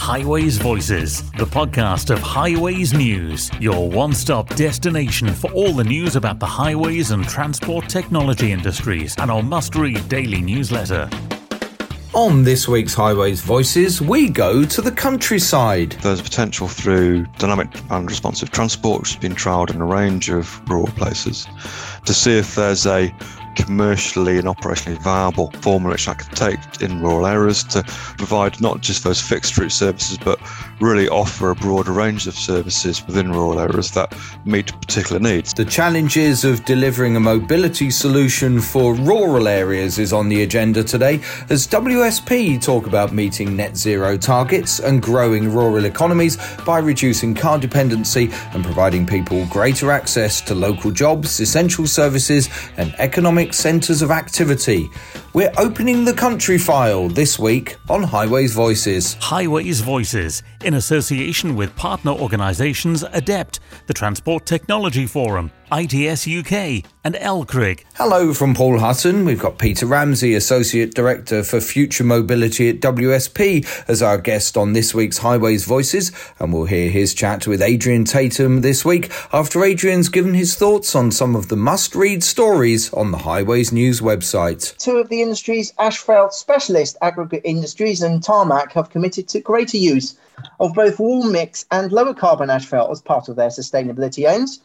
Highways Voices, the podcast of Highways News, your one stop destination for all the news about the highways and transport technology industries, and our must read daily newsletter. On this week's Highways Voices, we go to the countryside. There's potential through dynamic and responsive transport, which has been trialled in a range of rural places, to see if there's a commercially and operationally viable formula which I could take in rural areas to provide not just those fixed route services, but really offer a broader range of services within rural areas that meet particular needs. The challenges of delivering a mobility solution for rural areas is on the agenda today as WSP talk about meeting net zero targets and growing rural economies by reducing car dependency and providing people greater access to local jobs, essential services, and economic centres of activity. We're opening the country file this week on Highways Voices. Highways Voices, in association with partner organisations Adept, the Transport Technology Forum, ITS UK, and LCRIG. Hello from Paul Hutton. We've got Peter Ramsey, Associate Director for Future Mobility at WSP, as our guest on this week's Highways Voices, and we'll hear his chat with Adrian Tatum this week after Adrian's given his thoughts on some of the must read stories on the Highways News website. Two of the industry's asphalt specialist aggregate industries and tarmac have committed to greater use of both warm mix and lower carbon asphalt as part of their sustainability aims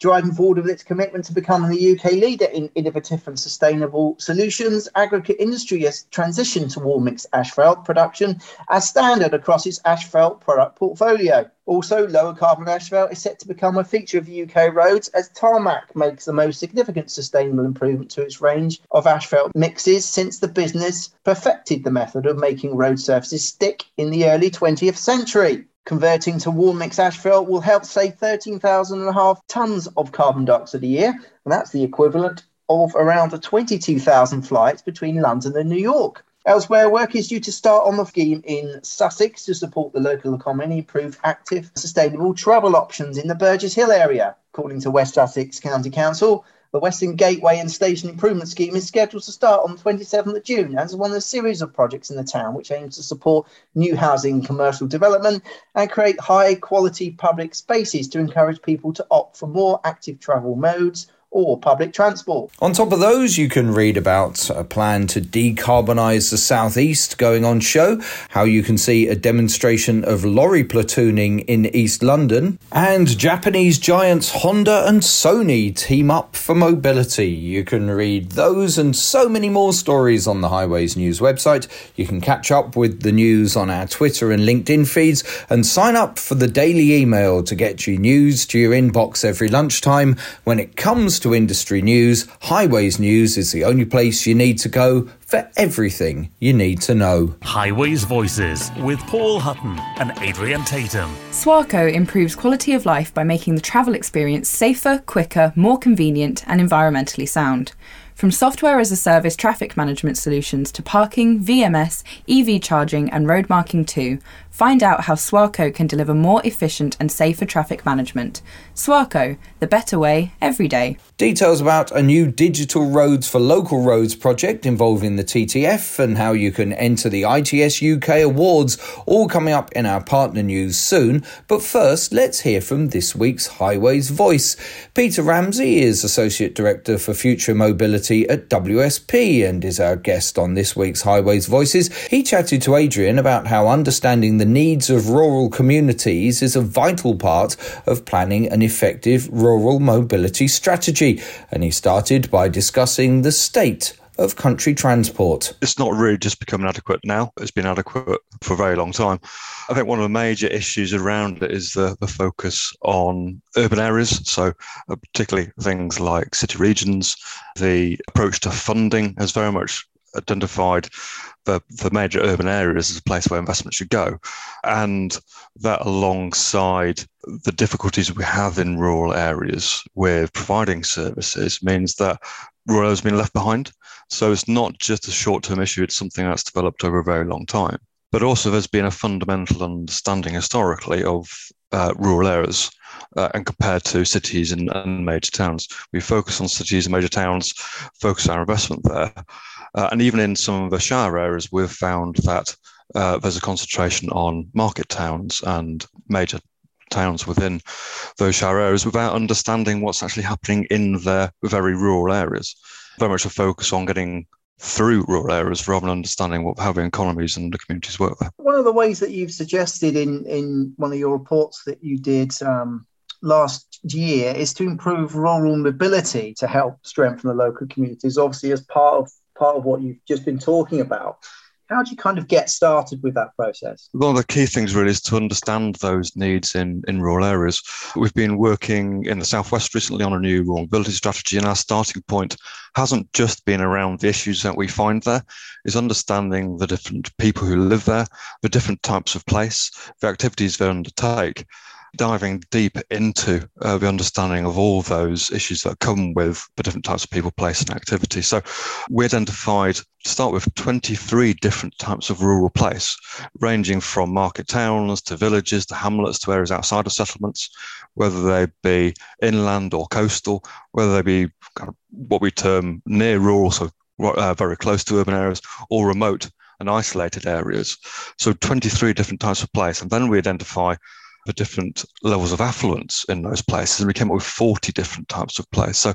driving forward with its commitment to becoming the UK leader in innovative and sustainable solutions. Aggregate industry has transitioned to warm mix asphalt production as standard across its asphalt product portfolio. Also, lower carbon asphalt is set to become a feature of UK roads as Tarmac makes the most significant sustainable improvement to its range of asphalt mixes since the business perfected the method of making road surfaces stick in the early 20th century. Converting to warm mix asphalt will help save 13,000 and a half tonnes of carbon dioxide a year, and that's the equivalent of around 22,000 flights between London and New York. Elsewhere, work is due to start on the scheme in Sussex to support the local economy, improve active, sustainable travel options in the Burgess Hill area. According to West Sussex County Council, the Western Gateway and Station Improvement Scheme is scheduled to start on the 27th of June as one of a series of projects in the town which aims to support new housing and commercial development and create high quality public spaces to encourage people to opt for more active travel modes or public transport. On top of those, you can read about a plan to decarbonise the southeast going on show, how you can see a demonstration of lorry platooning in East London, and Japanese giants Honda and Sony team up for mobility. You can read those and so many more stories on the Highways News website. You can catch up with the news on our Twitter and LinkedIn feeds and sign up for the daily email to get you news to your inbox every lunchtime when it comes to industry news, Highways News is the only place you need to go for everything you need to know. Highways Voices with Paul Hutton and Adrian Tatum. Swarco improves quality of life by making the travel experience safer, quicker, more convenient, and environmentally sound. From software as a service traffic management solutions to parking, VMS, EV charging, and road marking too, find out how Swarco can deliver more efficient and safer traffic management. Swarco, the better way every day. Details about a new Digital Roads for Local Roads project involving the TTF and how you can enter the ITS UK Awards, all coming up in our partner news soon. But first, let's hear from this week's Highways Voice. Peter Ramsey is Associate Director for Future Mobility at WSP and is our guest on this week's Highways Voices. He chatted to Adrian about how understanding the needs of rural communities is a vital part of planning an effective rural mobility strategy. And he started by discussing the state of country transport. It's not really just becoming adequate now. It's been adequate for a very long time. I think one of the major issues around it is the, the focus on urban areas. So, uh, particularly things like city regions. The approach to funding has very much identified the, the major urban areas as a place where investment should go. And that alongside the difficulties we have in rural areas with providing services means that rural has been left behind. So it's not just a short term issue, it's something that's developed over a very long time. But also, there's been a fundamental understanding historically of uh, rural areas uh, and compared to cities and, and, major towns. We focus on cities and major towns, focus our investment there. Uh, and even in some of the shire areas, we've found that uh, there's a concentration on market towns and major towns within those shire areas without understanding what's actually happening in their very rural areas. Very much a focus on getting through rural areas rather than understanding what how the economies and the communities work there. One of the ways that you've suggested in in one of your reports that you did um, last year is to improve rural mobility to help strengthen the local communities. Obviously, as part of part of what you've just been talking about. How do you kind of get started with that process? One of the key things really is to understand those needs in, in rural areas. We've been working in the Southwest recently on a new rural mobility strategy, and our starting point hasn't just been around the issues that we find there, is understanding the different people who live there, the different types of place, the activities they undertake, diving deep into uh, the understanding of all those issues that come with the different types of people, place, and activity. So we identified to start with 23 different types of rural place, ranging from market towns to villages to hamlets to areas outside of settlements, whether they be inland or coastal, whether they be kind of what we term near rural, so uh, very close to urban areas, or remote and isolated areas. So 23 different types of place. And then we identify the different levels of affluence in those places, and we came up with 40 different types of place. So,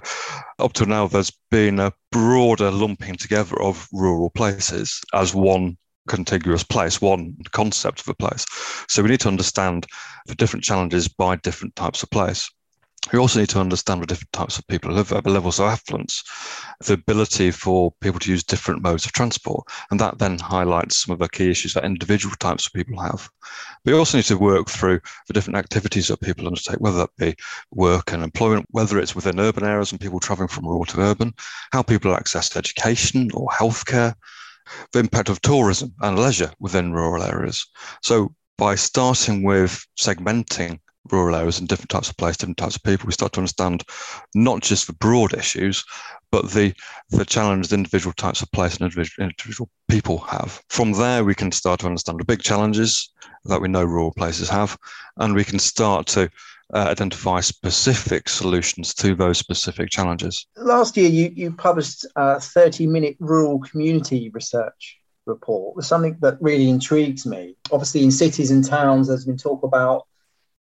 up to now, there's been a broader lumping together of rural places as one contiguous place, one concept of a place. So, we need to understand the different challenges by different types of place. We also need to understand the different types of people who live at the levels of affluence, the ability for people to use different modes of transport. And that then highlights some of the key issues that individual types of people have. We also need to work through the different activities that people undertake, whether that be work and employment, whether it's within urban areas and people traveling from rural to urban, how people access education or healthcare, the impact of tourism and leisure within rural areas. So by starting with segmenting rural areas and different types of place, different types of people, we start to understand not just the broad issues, but the the challenge the individual types of place and individual, individual people have. From there, we can start to understand the big challenges that we know rural places have, and we can start to uh, identify specific solutions to those specific challenges. Last year, you, you published a 30 minute rural community research report, something that really intrigues me. Obviously, in cities and towns, there's been talk about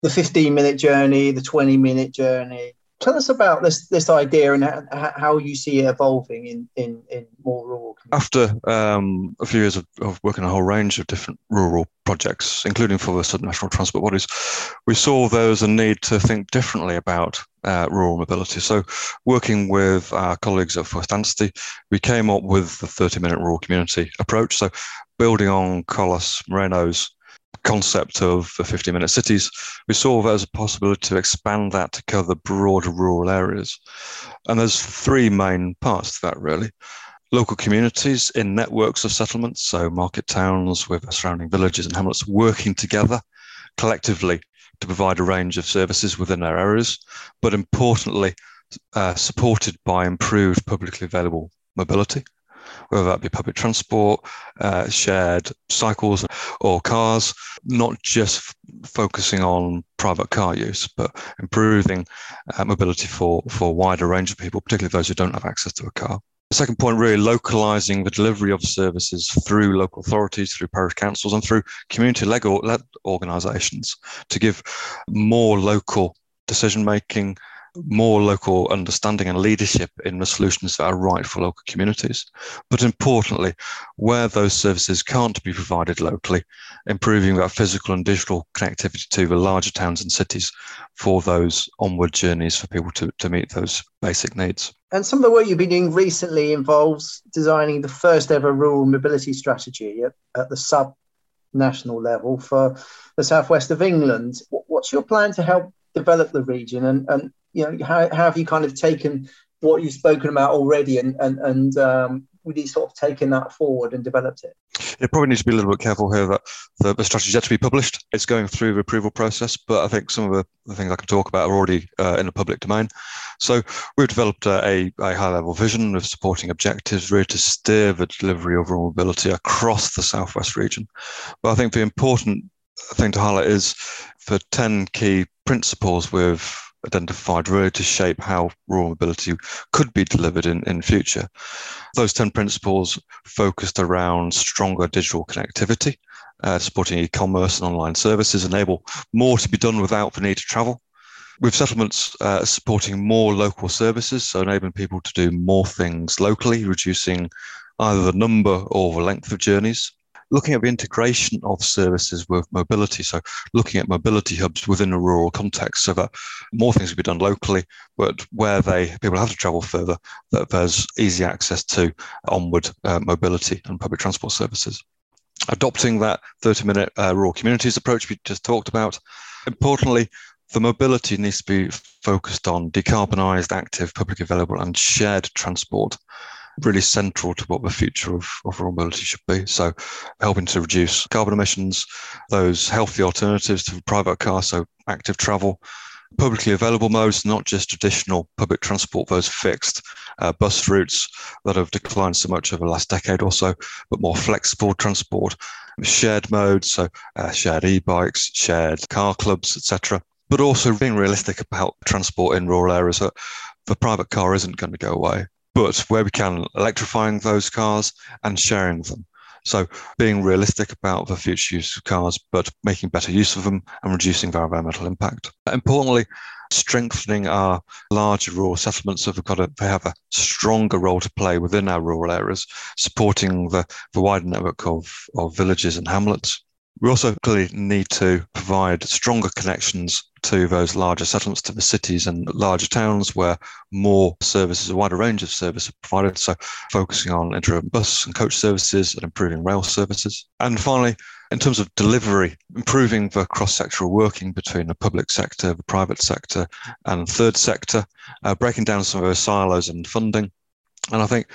the 15 minute journey, the 20 minute journey. Tell us about this this idea and how, you see it evolving in, in, in more rural. After um, a few years of, of, working on a whole range of different rural projects, including for the Southern National Transport Bodies, we saw there was a need to think differently about uh, rural mobility. So, working with our colleagues at First Anstey, we came up with the 30 minute rural community approach. So, building on Carlos Moreno's concept of the 50 minute cities, we saw there as a possibility to expand that to cover broader rural areas. And there's three main parts to that, really. Local communities in networks of settlements, so market towns with surrounding villages and hamlets working together collectively to provide a range of services within their areas, but importantly, uh, supported by improved publicly available mobility whether that be public transport, uh, shared cycles, or cars, not just focusing on private car use, but improving uh, mobility for, for a wider range of people, particularly those who don't have access to a car. The second point, really localizing the delivery of services through local authorities, through parish councils, and through community led organizations to give more local decision making more local understanding and leadership in the solutions that are right for local communities. But importantly, where those services can't be provided locally, improving that physical and digital connectivity to the larger towns and cities for those onward journeys for people to, to meet those basic needs. And some of the work you've been doing recently involves designing the first ever rural mobility strategy at, at the sub national level for the southwest of England. What's your plan to help develop the region and, and you know, how, how have you kind of taken what you've spoken about already and and and um, really sort of taken that forward and developed it? It probably needs to be a little bit careful here that the, the strategy is yet to be published. It's going through the approval process, but I think some of the, the things I can talk about are already uh, in the public domain. So we've developed a, a high level vision of supporting objectives really to steer the delivery of rural mobility across the southwest region. But I think the important thing to highlight is for 10 key principles with identified really to shape how rural mobility could be delivered in, in future. Those 10 principles focused around stronger digital connectivity uh, supporting e-commerce and online services, enable more to be done without the need to travel. With settlements uh, supporting more local services, so enabling people to do more things locally, reducing either the number or the length of journeys looking at the integration of services with mobility. So looking at mobility hubs within a rural context so that more things can be done locally, but where they people have to travel further, that there's easy access to onward uh, mobility and public transport services. Adopting that 30 minute uh, rural communities approach we just talked about. Importantly, the mobility needs to be focused on decarbonised, active, public available, and shared transport really central to what the future of, of rural mobility should be. So, helping to reduce carbon emissions, those healthy alternatives to private car, so active travel, publicly available modes, not just traditional public transport, those fixed uh, bus routes that have declined so much over the last decade or so, but more flexible transport, shared modes, so uh, shared e-bikes, shared car clubs, etc. But also being realistic about transport in rural areas. That the private car isn't going to go away but where we can, electrifying those cars and sharing them. So being realistic about the future use of cars, but making better use of them and reducing their environmental impact. Importantly, strengthening our larger rural settlements so we've got they have a stronger role to play within our rural areas, supporting the, the wider network of, of villages and hamlets. We also clearly need to provide stronger connections to those larger settlements, to the cities and larger towns where more services, a wider range of services are provided. So focusing on interurban bus and coach services and improving rail services. And finally, in terms of delivery, improving the cross-sectoral working between the public sector, the private sector, and third sector, uh, breaking down some of those silos and funding. And I think,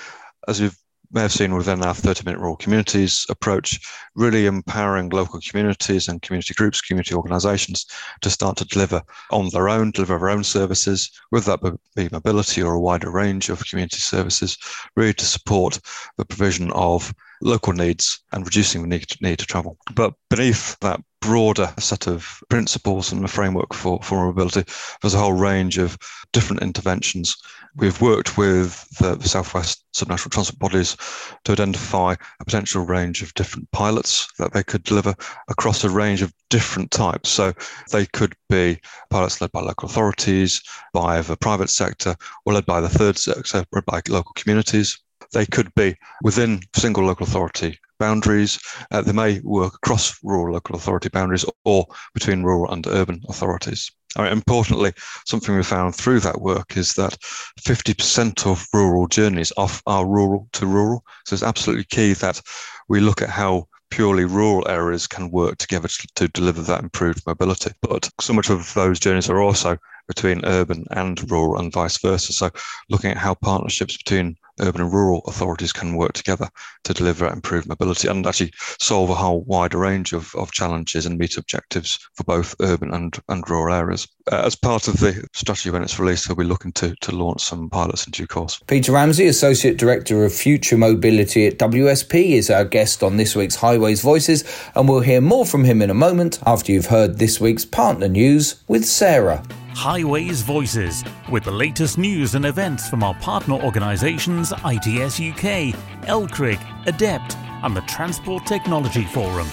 as we've may have seen within our 30 minute rural communities approach, really empowering local communities and community groups, community organisations to start to deliver on their own, deliver their own services, whether that be mobility or a wider range of community services, really to support the provision of local needs and reducing the need to, need to travel. But beneath that broader set of principles and the framework for, for mobility, there's a whole range of different interventions We've worked with the, Southwest subnational transport bodies to identify a potential range of different pilots that they could deliver across a range of different types. So they could be pilots led by local authorities, by the private sector, or led by the third sector, or by local communities. They could be within single local authority boundaries. Uh, they may work across rural local authority boundaries or between rural and urban authorities. Importantly, something we found through that work is that 50% of rural journeys are, are rural to rural. So it's absolutely key that we look at how purely rural areas can work together to, to, deliver that improved mobility. But so much of those journeys are also between urban and rural and vice versa. So looking at how partnerships between urban and rural authorities can work together to deliver improved mobility and actually solve a whole wider range of, of challenges and meet objectives for both urban and, and rural areas. Uh, as part of the strategy when it's released, we'll be looking to, to launch some pilots in due course. Peter Ramsey, Associate Director of Future Mobility at WSP, is our guest on this week's Highways Voices, and we'll hear more from him in a moment after you've heard this week's partner news with Sarah. Highways Voices, with the latest news and events from our partner organisations ITS UK, LCRIG, ADEPT, and the Transport Technology Forum.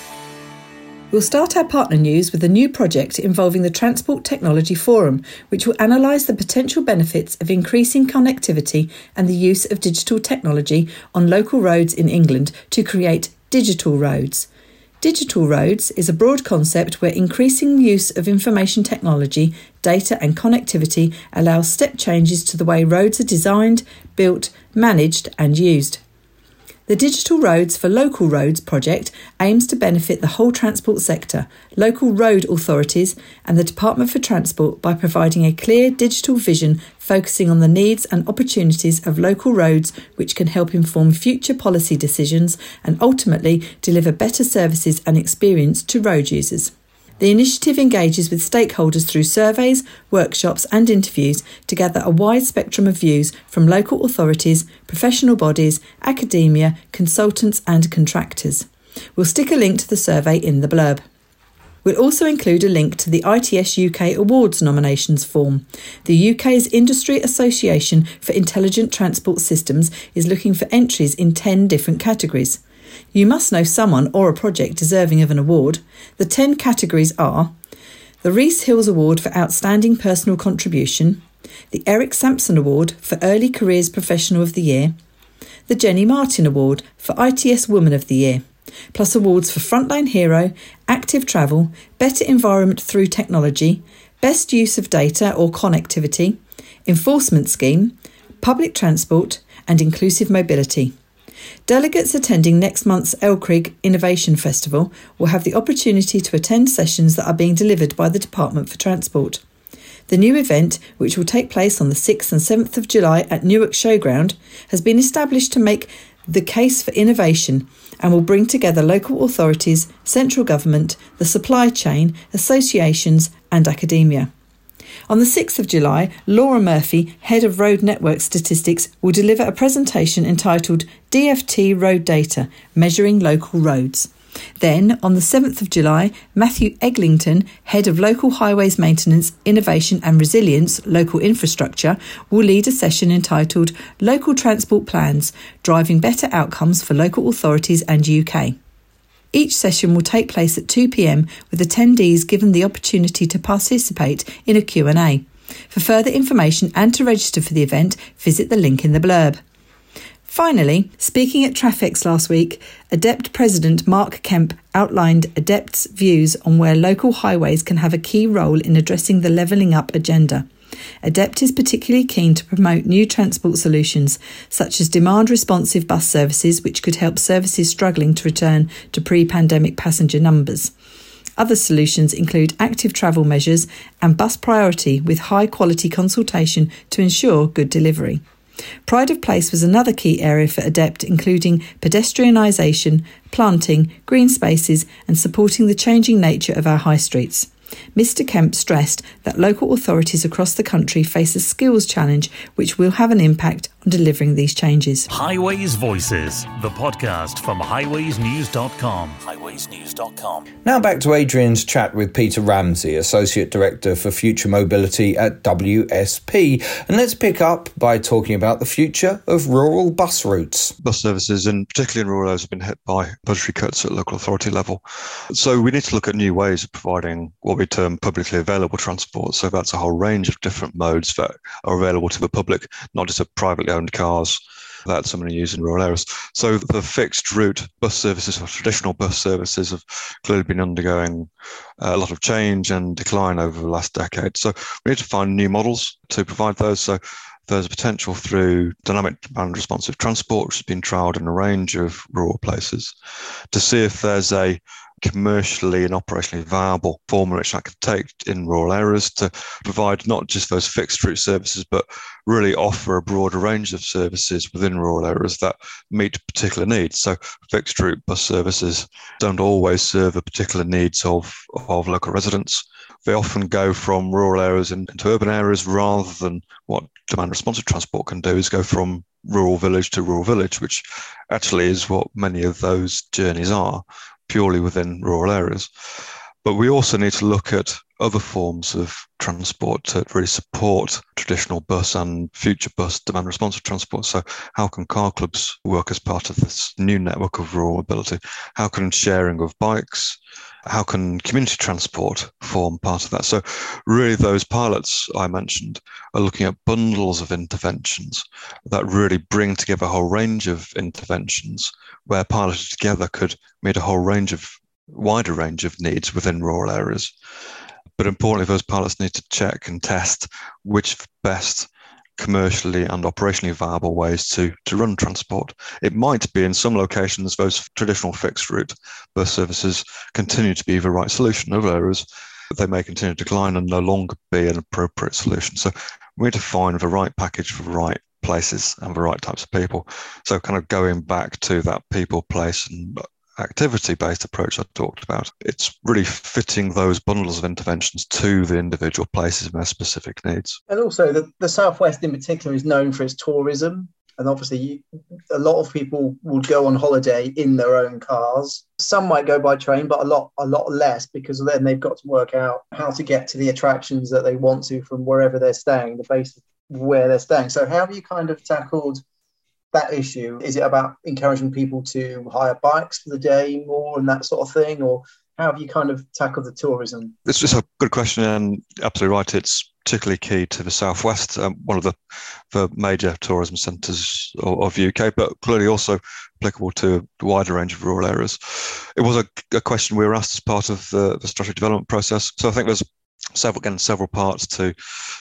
We'll start our partner news with a new project involving the Transport Technology Forum, which will analyse the potential benefits of increasing connectivity and the use of digital technology on local roads in England to create digital roads. Digital roads is a broad concept where increasing use of information technology, data, and connectivity allows step changes to the way roads are designed, built, managed, and used. The Digital Roads for Local Roads project aims to benefit the whole transport sector, local road authorities, and the Department for Transport by providing a clear digital vision focusing on the needs and opportunities of local roads, which can help inform future policy decisions and ultimately deliver better services and experience to road users. The initiative engages with stakeholders through surveys, workshops, and interviews to gather a wide spectrum of views from local authorities, professional bodies, academia, consultants, and contractors. We'll stick a link to the survey in the blurb. We'll also include a link to the ITS UK Awards nominations form. The UK's Industry Association for Intelligent Transport Systems is looking for entries in 10 different categories. You must know someone or a project deserving of an award. The 10 categories are the Reese Hills Award for Outstanding Personal Contribution, the Eric Sampson Award for Early Careers Professional of the Year, the Jennie Martin Award for ITS Woman of the Year, plus awards for Frontline Hero, Active Travel, Better Environment Through Technology, Best Use of Data or Connectivity, Enforcement Scheme, Public Transport, and Inclusive Mobility. Delegates attending next month's LCRIG Innovation Festival will have the opportunity to attend sessions that are being delivered by the Department for Transport. The new event, which will take place on the 6th and 7th of July at Newark Showground, has been established to make the case for innovation and will bring together local authorities, central government, the supply chain, associations, and academia. On the 6th of July, Laura Murphy, Head of Road Network Statistics, will deliver a presentation entitled DFT Road Data Measuring Local Roads. Then, on the 7th of July, Matthew Eglinton, Head of Local Highways Maintenance, Innovation and Resilience, Local Infrastructure, will lead a session entitled Local Transport Plans Driving Better Outcomes for Local Authorities and UK. Each session will take place at 2 pm with attendees given the opportunity to participate in a Q&A. For further information and to register for the event, visit the link in the blurb. Finally, speaking at Traffex last week, Adept President Mark Kemp outlined Adept's views on where local highways can have a key role in addressing the levelling up agenda. Adept is particularly keen to promote new transport solutions, such as demand responsive bus services, which could help services struggling to return to pre pandemic passenger numbers. Other solutions include active travel measures and bus priority with high quality consultation to ensure good delivery. Pride of place was another key area for Adept, including pedestrianisation, planting, green spaces, and supporting the changing nature of our high streets. Mr. Kemp stressed that local authorities across the country face a skills challenge which will have an impact on delivering these changes. Highways Voices, the podcast from highwaysnews.com. Highwaysnews.com. Now back to Adrian's chat with Peter Ramsey, Associate Director for Future Mobility at WSP. And let's pick up by talking about the future of rural bus routes. Bus services, and particularly in rural areas, have been hit by budgetary cuts at local authority level. So we need to look at new ways of providing what we term publicly available transport. So that's a whole range of different modes that are available to the public, not just a privately owned cars that someone use in rural areas. So the fixed route bus services or traditional bus services have clearly been undergoing a lot of change and decline over the last decade. So we need to find new models to provide those. So there's a potential through dynamic demand responsive transport, which has been trialled in a range of rural places, to see if there's a commercially and operationally viable form which I could take in rural areas to provide not just those fixed route services, but really offer a broader range of services within rural areas that meet particular needs. So fixed route bus services don't always serve the particular needs of, of local residents. They often go from rural areas into urban areas rather than what demand responsive transport can do is go from rural village to rural village, which actually is what many of those journeys are, purely within rural areas. But we also need to look at other forms of transport to really support traditional bus and future bus demand responsive transport. So, how can car clubs work as part of this new network of rural mobility? How can sharing of bikes? How can community transport form part of that? So, really, those pilots I mentioned are looking at bundles of interventions that really bring together a whole range of interventions where piloted together could meet a whole range of wider range of needs within rural areas. But importantly, those pilots need to check and test which best commercially and operationally viable ways to, to run transport. It might be in some locations those traditional fixed route bus services continue to be the right solution. Other areas, they may continue to decline and no longer be an appropriate solution. So we need to find the right package for the right places and the right types of people. So kind of going back to that people, place and activity based approach I talked about. It's really fitting those bundles of interventions to the individual places and their specific needs. And also, the, the Southwest in particular is known for its tourism. And obviously, a lot of people will go on holiday in their own cars. Some might go by train, but a lot, a lot less because then they've got to work out how to get to the attractions that they want to from wherever they're staying, the base where they're staying. So, how have you kind of tackled that issue? Is it about encouraging people to hire bikes for the day more and that sort of thing? Or how have you kind of tackled the tourism? It's just a good question and absolutely right. It's particularly key to the southwest, um, one of the, the major tourism centres of, of, UK, but clearly also applicable to a wider range of rural areas. It was a, a question we were asked as part of the, the strategy development process. So I think there's several again several parts to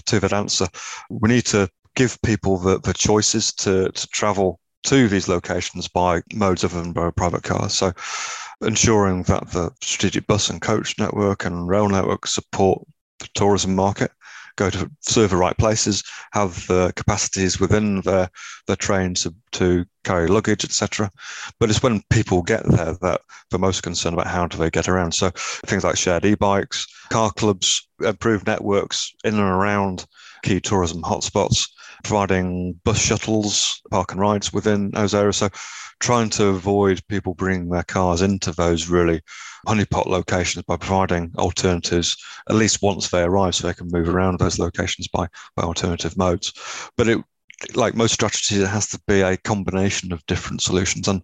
to that answer. We need to give people the, the choices to, to travel to these locations by modes other than by private cars. So ensuring that the strategic bus and coach network and rail network support the tourism market, go to serve the right places, have the capacities within their their trains to, to carry luggage, etc. But it's when people get there that they're most concerned about how do they get around. So things like shared e-bikes, car clubs, improved networks in and around key tourism hotspots, providing bus shuttles, park and rides within those areas. So trying to avoid people bringing their cars into those really honeypot locations by providing alternatives at least once they arrive so they can move around those locations by, by alternative modes. But it like most strategies, it has to be a combination of different solutions, and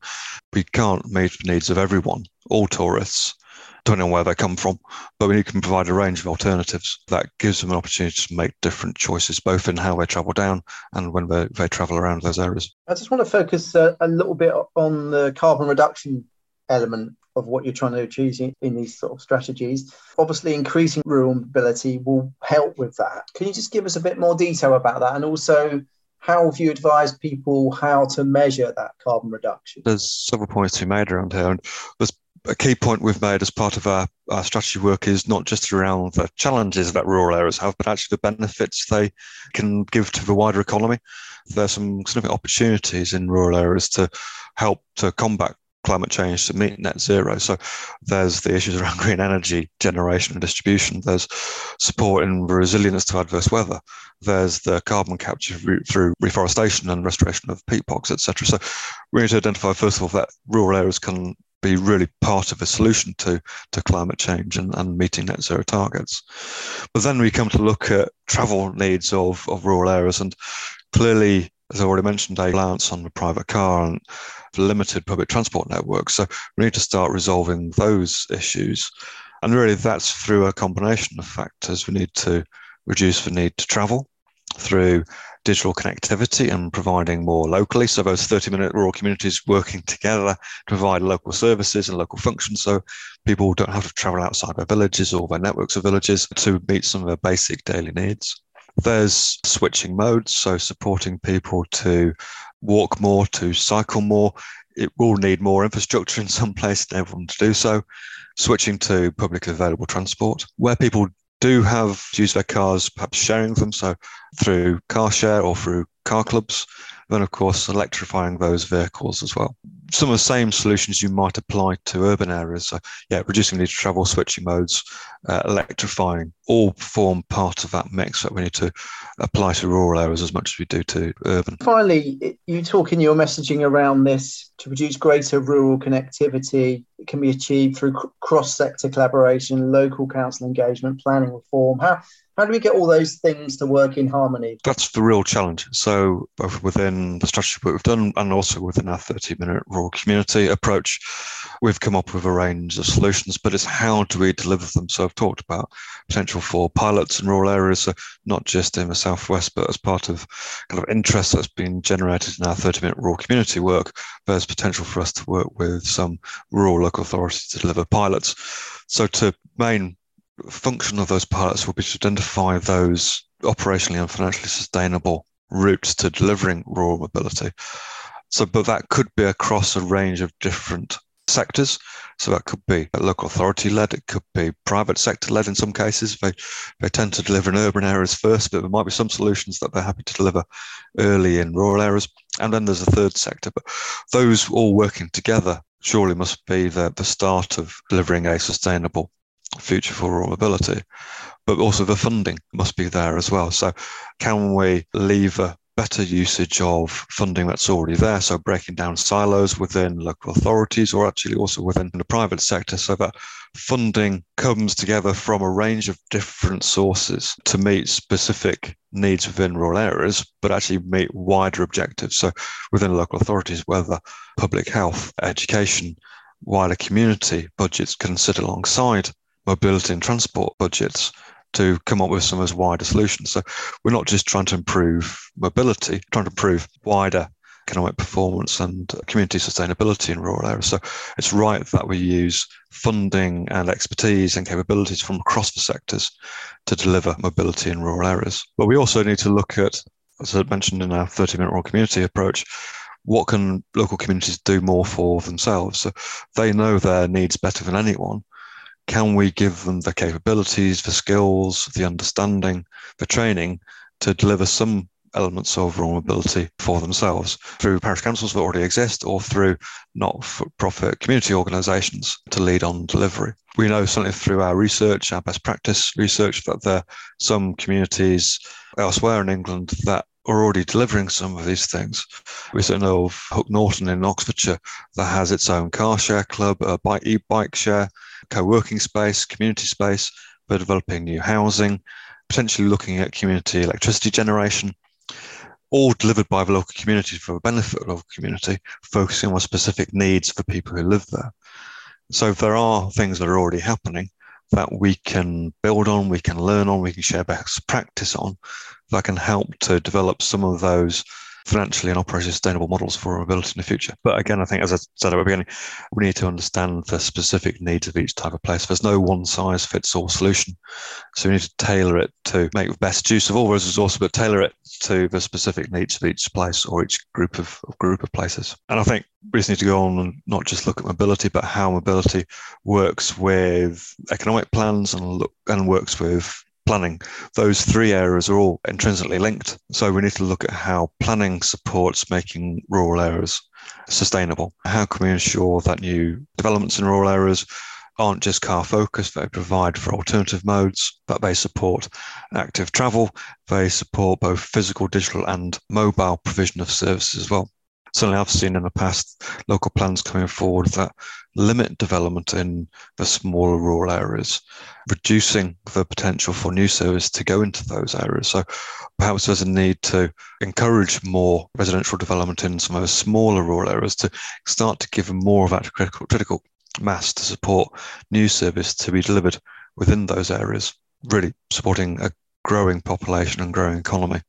we can't meet the needs of everyone, all tourists depending on where they come from. But we can provide a range of alternatives that gives them an opportunity to make different choices, both in how they travel down and when they, they travel around those areas. I just want to focus uh, a little bit on the carbon reduction element of what you're trying to achieve in, in these sort of strategies. Obviously, increasing rural mobility will help with that. Can you just give us a bit more detail about that? And also, how have you advised people how to measure that carbon reduction? There's several points to be made around here, and there's a key point we've made as part of our, our strategy work is not just around the challenges that rural areas have, but actually the benefits they can give to the wider economy. There's some significant opportunities in rural areas to help to combat climate change to meet net zero. So there's the issues around green energy generation and distribution. There's support in resilience to adverse weather. There's the carbon capture through reforestation and restoration of peat bogs, etc. So we need to identify first of all that rural areas can be really part of a solution to, to climate change and, and meeting net zero targets. But then we come to look at travel needs of, of rural areas and clearly, as I already mentioned, a reliance on the private car and limited public transport networks. So we need to start resolving those issues. And really that's through a combination of factors. We need to reduce the need to travel through digital connectivity and providing more locally. So those 30 minute rural communities working together to provide local services and local functions. So people don't have to travel outside their villages or their networks of villages to meet some of their basic daily needs. There's switching modes, so supporting people to walk more, to cycle more. It will need more infrastructure in some places to them to do so. Switching to publicly available transport. Where people do have use their cars, perhaps sharing them, so through car share or through car clubs, then of course electrifying those vehicles as well. Some of the same solutions you might apply to urban areas. So yeah, reducing need to travel, switching modes, uh, electrifying, all form part of that mix that we need to apply to rural areas as much as we do to urban. Finally, you talk in your messaging around this to produce greater rural connectivity. It can be achieved through cross-sector collaboration, local council engagement, planning reform. How how do we get all those things to work in harmony? That's the real challenge. So, both within the strategy work we've done and also within our 30 minute rural community approach, we've come up with a range of solutions, but it's how do we deliver them? So, I've talked about potential for pilots in rural areas, so not just in the southwest, but as part of kind of interest that's been generated in our 30 minute rural community work, there's potential for us to work with some rural local authorities to deliver pilots. So, to main function of those pilots will be to identify those operationally and financially sustainable routes to delivering rural mobility. So, but that could be across a range of different sectors. So that could be local authority led, it could be private sector led in some cases. They, they tend to deliver in urban areas first, but there might be some solutions that they're happy to deliver early in rural areas. And then there's a third sector. But those all working together surely must be the, the start of delivering a sustainable future for rural mobility, but also the funding must be there as well. So, can we lever better usage of funding that's already there. So breaking down silos within local authorities or actually also within the private sector so that funding comes together from a range of different sources to meet specific needs within rural areas, but actually meet wider objectives. So within local authorities, whether public health, education, wider community budgets can sit alongside mobility and transport budgets to come up with some of those wider solutions. So we're not just trying to improve mobility, trying to improve wider economic performance and community sustainability in rural areas. So it's right that we use funding and expertise and capabilities from across the sectors to deliver mobility in rural areas. But we also need to look at, as I mentioned in our 30 minute rural community approach, what can local communities do more for themselves? So they know their needs better than anyone can we give them the capabilities, the skills, the understanding, the training to deliver some elements of rural mobility for themselves through parish councils that already exist or through not-for-profit community organisations to lead on delivery. We know certainly through our research, our best practice research, that there are some communities elsewhere in England that are already delivering some of these things. We certainly know of Hook Norton in Oxfordshire that has its own car share club, a bike e-bike share, co-working space, community space. We're developing new housing, potentially looking at community electricity generation, all delivered by the local community for the benefit of the local community, focusing on specific needs for people who live there. So there are things that are already happening that we can build on, we can learn on, we can share best practice on that can help to develop some of those financially and operationally sustainable models for mobility in the future. But again, I think, as I said at the beginning, we need to understand the specific needs of each type of place. There's no one size fits all solution. So we need to tailor it to make the best use of all those resources, but tailor it to the specific needs of each place or each group of, of group of places. And I think we just need to go on and not just look at mobility, but how mobility works with economic plans and look and works with planning. Those three areas are all intrinsically linked. So we need to look at how planning supports making rural areas sustainable. How can we ensure that new developments in rural areas aren't just car focused, they provide for alternative modes, but they support active travel, they support both physical, digital, and mobile provision of services as well certainly I've seen in the past local plans coming forward that limit development in the smaller rural areas, reducing the potential for new service to go into those areas. So perhaps there's a need to encourage more residential development in some of the smaller rural areas to start to give them more of that critical, critical mass to support new service to be delivered within those areas, really supporting a growing population and growing economy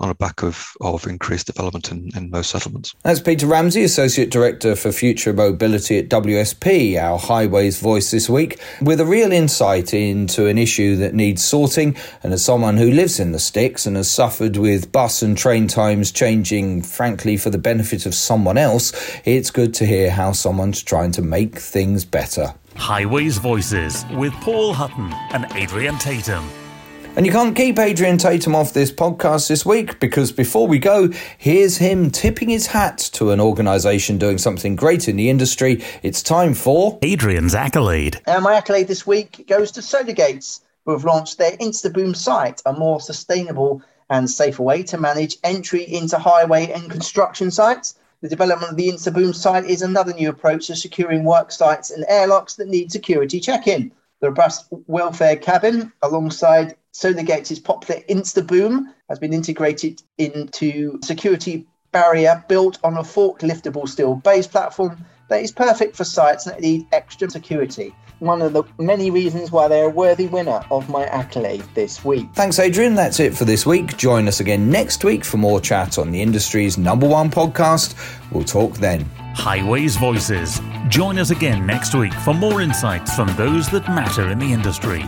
on the back of, of increased development in, in most settlements. That's Peter Ramsey, Associate Director for Future Mobility at WSP, our Highways voice this week, with a real insight into an issue that needs sorting. And as someone who lives in the sticks and has suffered with bus and train times changing, frankly, for the benefit of someone else, it's good to hear how someone's trying to make things better. Highways Voices with Paul Hutton and Adrian Tatum. And you can't keep Adrian Tatum off this podcast this week because before we go, here's him tipping his hat to an organisation doing something great in the industry. It's time for Adrian's accolade. And my accolade this week goes to Solargates, who have launched their Instaboom site, a more sustainable and safer way to manage entry into highway and construction sites. The development of the Instaboom site is another new approach to securing work sites and airlocks that need security check-in. The robust welfare cabin, alongside Solargates' popular Instaboom, has been integrated into security barrier built on a forkliftable steel base platform that is perfect for sites that need extra security. One of the many reasons why they're a worthy winner of my accolade this week. Thanks, Adrian. That's it for this week. Join us again next week for more chat on the industry's number one podcast. We'll talk then. Highways Voices. Join us again next week for more insights from those that matter in the industry.